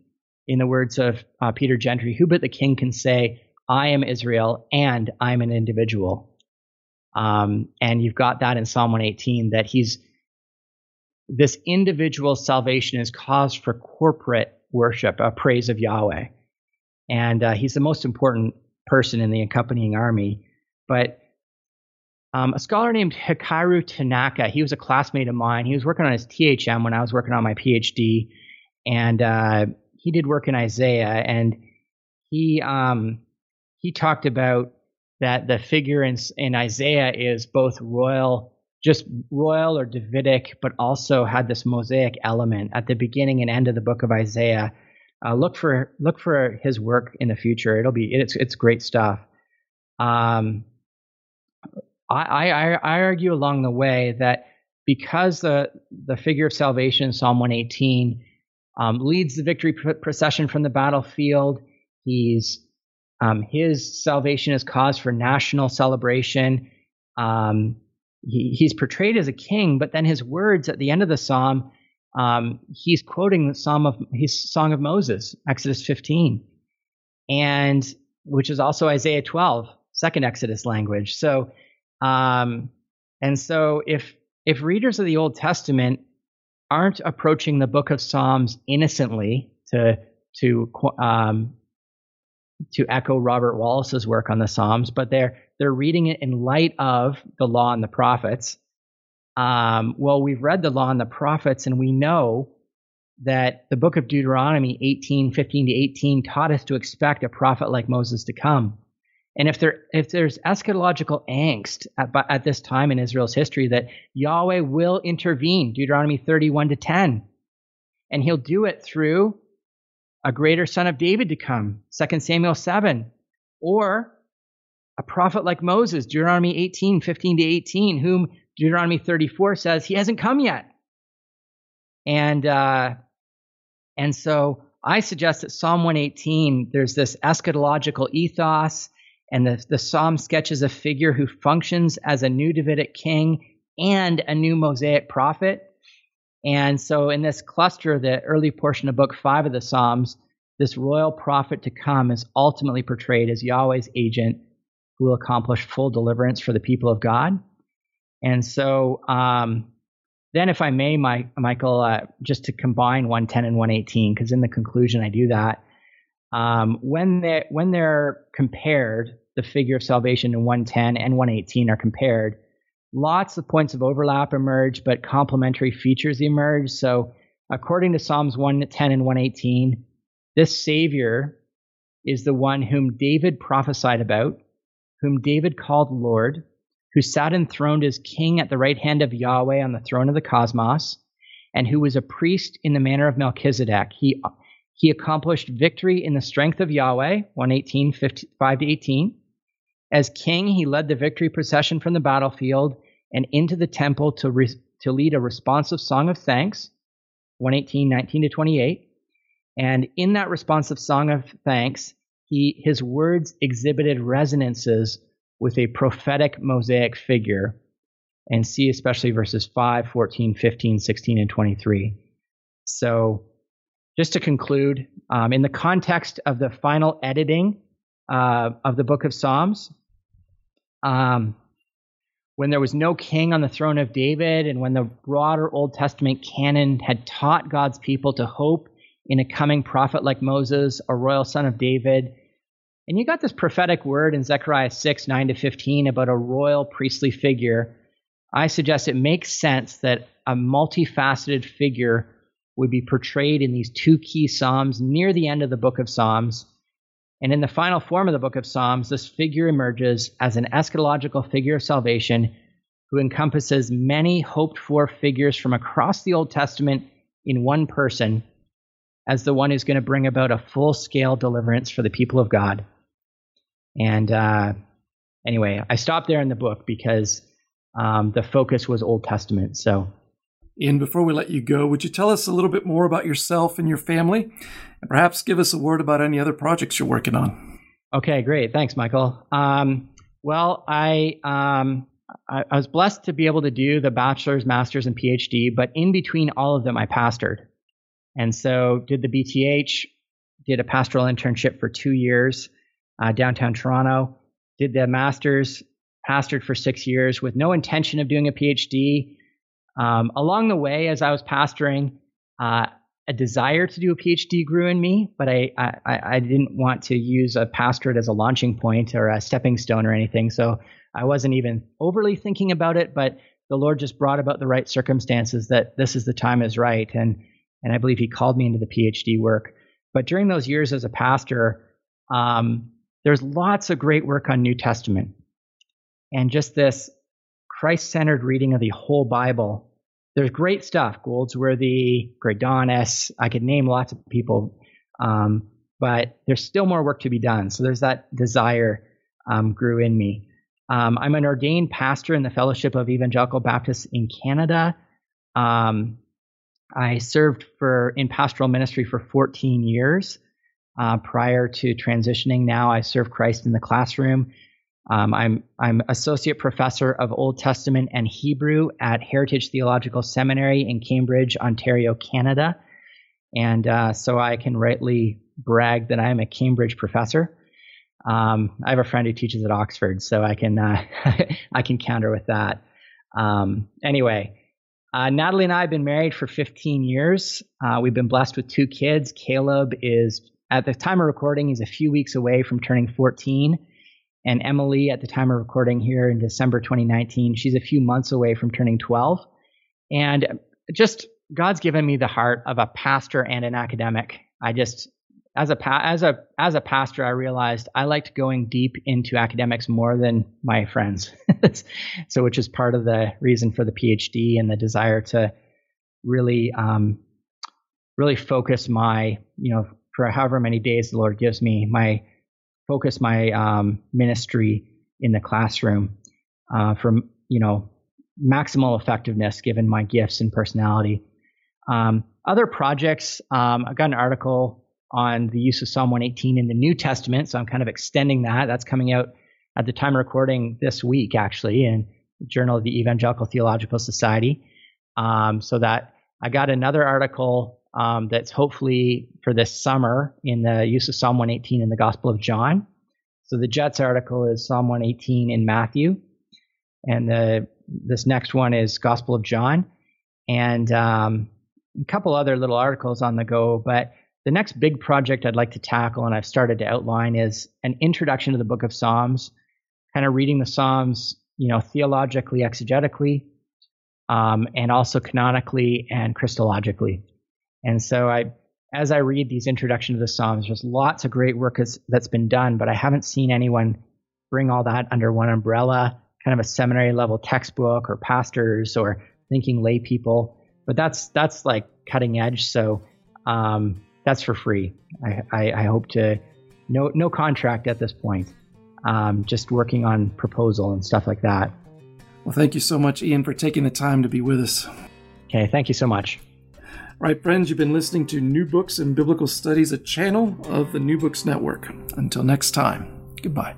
In the words of uh, Peter Gentry, who but the king can say, "I am Israel and I'm an individual." Um, and you've got that in Psalm 118 that he's this individual salvation is cause for corporate worship, a praise of Yahweh and uh, he's the most important person in the accompanying army. But um, a scholar named Hikaru Tanaka, he was a classmate of mine. He was working on his THM when I was working on my PhD, and uh, he did work in Isaiah, and he um, he talked about that the figure in, in Isaiah is both royal, just royal or Davidic, but also had this mosaic element at the beginning and end of the book of Isaiah uh, look for look for his work in the future. It'll be it's it's great stuff. Um, I, I I argue along the way that because the the figure of salvation in Psalm 118 um, leads the victory procession from the battlefield. He's um, his salvation is cause for national celebration. Um, he, he's portrayed as a king, but then his words at the end of the psalm, um, he's quoting the psalm of his song of Moses, Exodus 15, and which is also Isaiah 12, second Exodus language. So, um, and so if if readers of the Old Testament aren't approaching the book of Psalms innocently to to um, to echo Robert Wallace's work on the Psalms, but they're they're reading it in light of the law and the prophets. Um, well, we've read the law and the prophets, and we know that the book of Deuteronomy 18, 15 to 18 taught us to expect a prophet like Moses to come. And if there if there's eschatological angst at, at this time in Israel's history, that Yahweh will intervene, Deuteronomy 31 to 10, and He'll do it through a greater son of David to come, 2 Samuel 7, or a prophet like Moses, Deuteronomy 18, 15 to 18, whom Deuteronomy 34 says he hasn't come yet. And uh, and so I suggest that Psalm 118, there's this eschatological ethos and the, the psalm sketches a figure who functions as a new Davidic king and a new Mosaic prophet. And so, in this cluster, the early portion of book five of the Psalms, this royal prophet to come is ultimately portrayed as Yahweh's agent who will accomplish full deliverance for the people of God. And so, um, then, if I may, my, Michael, uh, just to combine 110 and 118, because in the conclusion I do that. Um, when they when they're compared, the figure of salvation in 110 and 118 are compared, lots of points of overlap emerge, but complementary features emerge. So, according to Psalms 110 and 118, this Savior is the one whom David prophesied about, whom David called Lord, who sat enthroned as king at the right hand of Yahweh on the throne of the cosmos, and who was a priest in the manner of Melchizedek. He he accomplished victory in the strength of Yahweh, 118, 5 to 18. As king, he led the victory procession from the battlefield and into the temple to, re- to lead a responsive song of thanks, 118, 19 to 28. And in that responsive song of thanks, he, his words exhibited resonances with a prophetic Mosaic figure. And see especially verses 5, 14, 15, 16, and 23. So, just to conclude, um, in the context of the final editing uh, of the book of Psalms, um, when there was no king on the throne of David, and when the broader Old Testament canon had taught God's people to hope in a coming prophet like Moses, a royal son of David. And you got this prophetic word in Zechariah 6, 9 to 15 about a royal priestly figure. I suggest it makes sense that a multifaceted figure would be portrayed in these two key Psalms near the end of the book of Psalms and in the final form of the book of Psalms, this figure emerges as an eschatological figure of salvation who encompasses many hoped for figures from across the Old Testament in one person as the one who's going to bring about a full scale deliverance for the people of God. And uh, anyway, I stopped there in the book because um, the focus was Old Testament. So Ian, before we let you go, would you tell us a little bit more about yourself and your family? And perhaps give us a word about any other projects you're working on. Okay, great. Thanks, Michael. Um, well, I, um, I, I was blessed to be able to do the bachelor's, master's, and PhD, but in between all of them, I pastored. And so did the BTH, did a pastoral internship for two years uh, downtown Toronto, did the master's, pastored for six years with no intention of doing a PhD. Um, along the way, as I was pastoring, uh, a desire to do a PhD grew in me, but I, I, I didn't want to use a pastorate as a launching point or a stepping stone or anything. So I wasn't even overly thinking about it, but the Lord just brought about the right circumstances that this is the time is right. And, and I believe He called me into the PhD work. But during those years as a pastor, um, there's lots of great work on New Testament. And just this Christ centered reading of the whole Bible. There's great stuff. Goldsworthy, Donis. I could name lots of people, um, but there's still more work to be done. So there's that desire um, grew in me. Um, I'm an ordained pastor in the Fellowship of Evangelical Baptists in Canada. Um, I served for in pastoral ministry for 14 years uh, prior to transitioning. Now I serve Christ in the classroom. Um, I'm I'm associate professor of Old Testament and Hebrew at Heritage Theological Seminary in Cambridge, Ontario, Canada, and uh, so I can rightly brag that I am a Cambridge professor. Um, I have a friend who teaches at Oxford, so I can uh, I can counter with that. Um, anyway, uh, Natalie and I have been married for 15 years. Uh, we've been blessed with two kids. Caleb is at the time of recording, he's a few weeks away from turning 14 and Emily, at the time of recording here in December 2019, she's a few months away from turning 12. And just God's given me the heart of a pastor and an academic. I just, as a as a as a pastor, I realized I liked going deep into academics more than my friends. so, which is part of the reason for the PhD and the desire to really, um, really focus my, you know, for however many days the Lord gives me, my focus my um, ministry in the classroom uh, for you know maximal effectiveness given my gifts and personality. Um, other projects, um, I got an article on the use of Psalm 118 in the New Testament, so I'm kind of extending that. That's coming out at the time of recording this week, actually, in the Journal of the Evangelical Theological Society. Um, so that I got another article um, that's hopefully for this summer in the use of Psalm 118 in the Gospel of John. So the JETS article is Psalm 118 in Matthew, and the this next one is Gospel of John, and um, a couple other little articles on the go. But the next big project I'd like to tackle, and I've started to outline, is an introduction to the Book of Psalms, kind of reading the Psalms, you know, theologically, exegetically, um, and also canonically and Christologically. And so I, as I read these introduction to the Psalms, there's lots of great work that's been done, but I haven't seen anyone bring all that under one umbrella, kind of a seminary level textbook or pastors or thinking lay people. But that's that's like cutting edge. So um, that's for free. I, I, I, hope to no no contract at this point. Um, just working on proposal and stuff like that. Well, thank you so much, Ian, for taking the time to be with us. Okay, thank you so much. Right, friends, you've been listening to New Books in Biblical Studies, a channel of the New Books Network. Until next time, goodbye.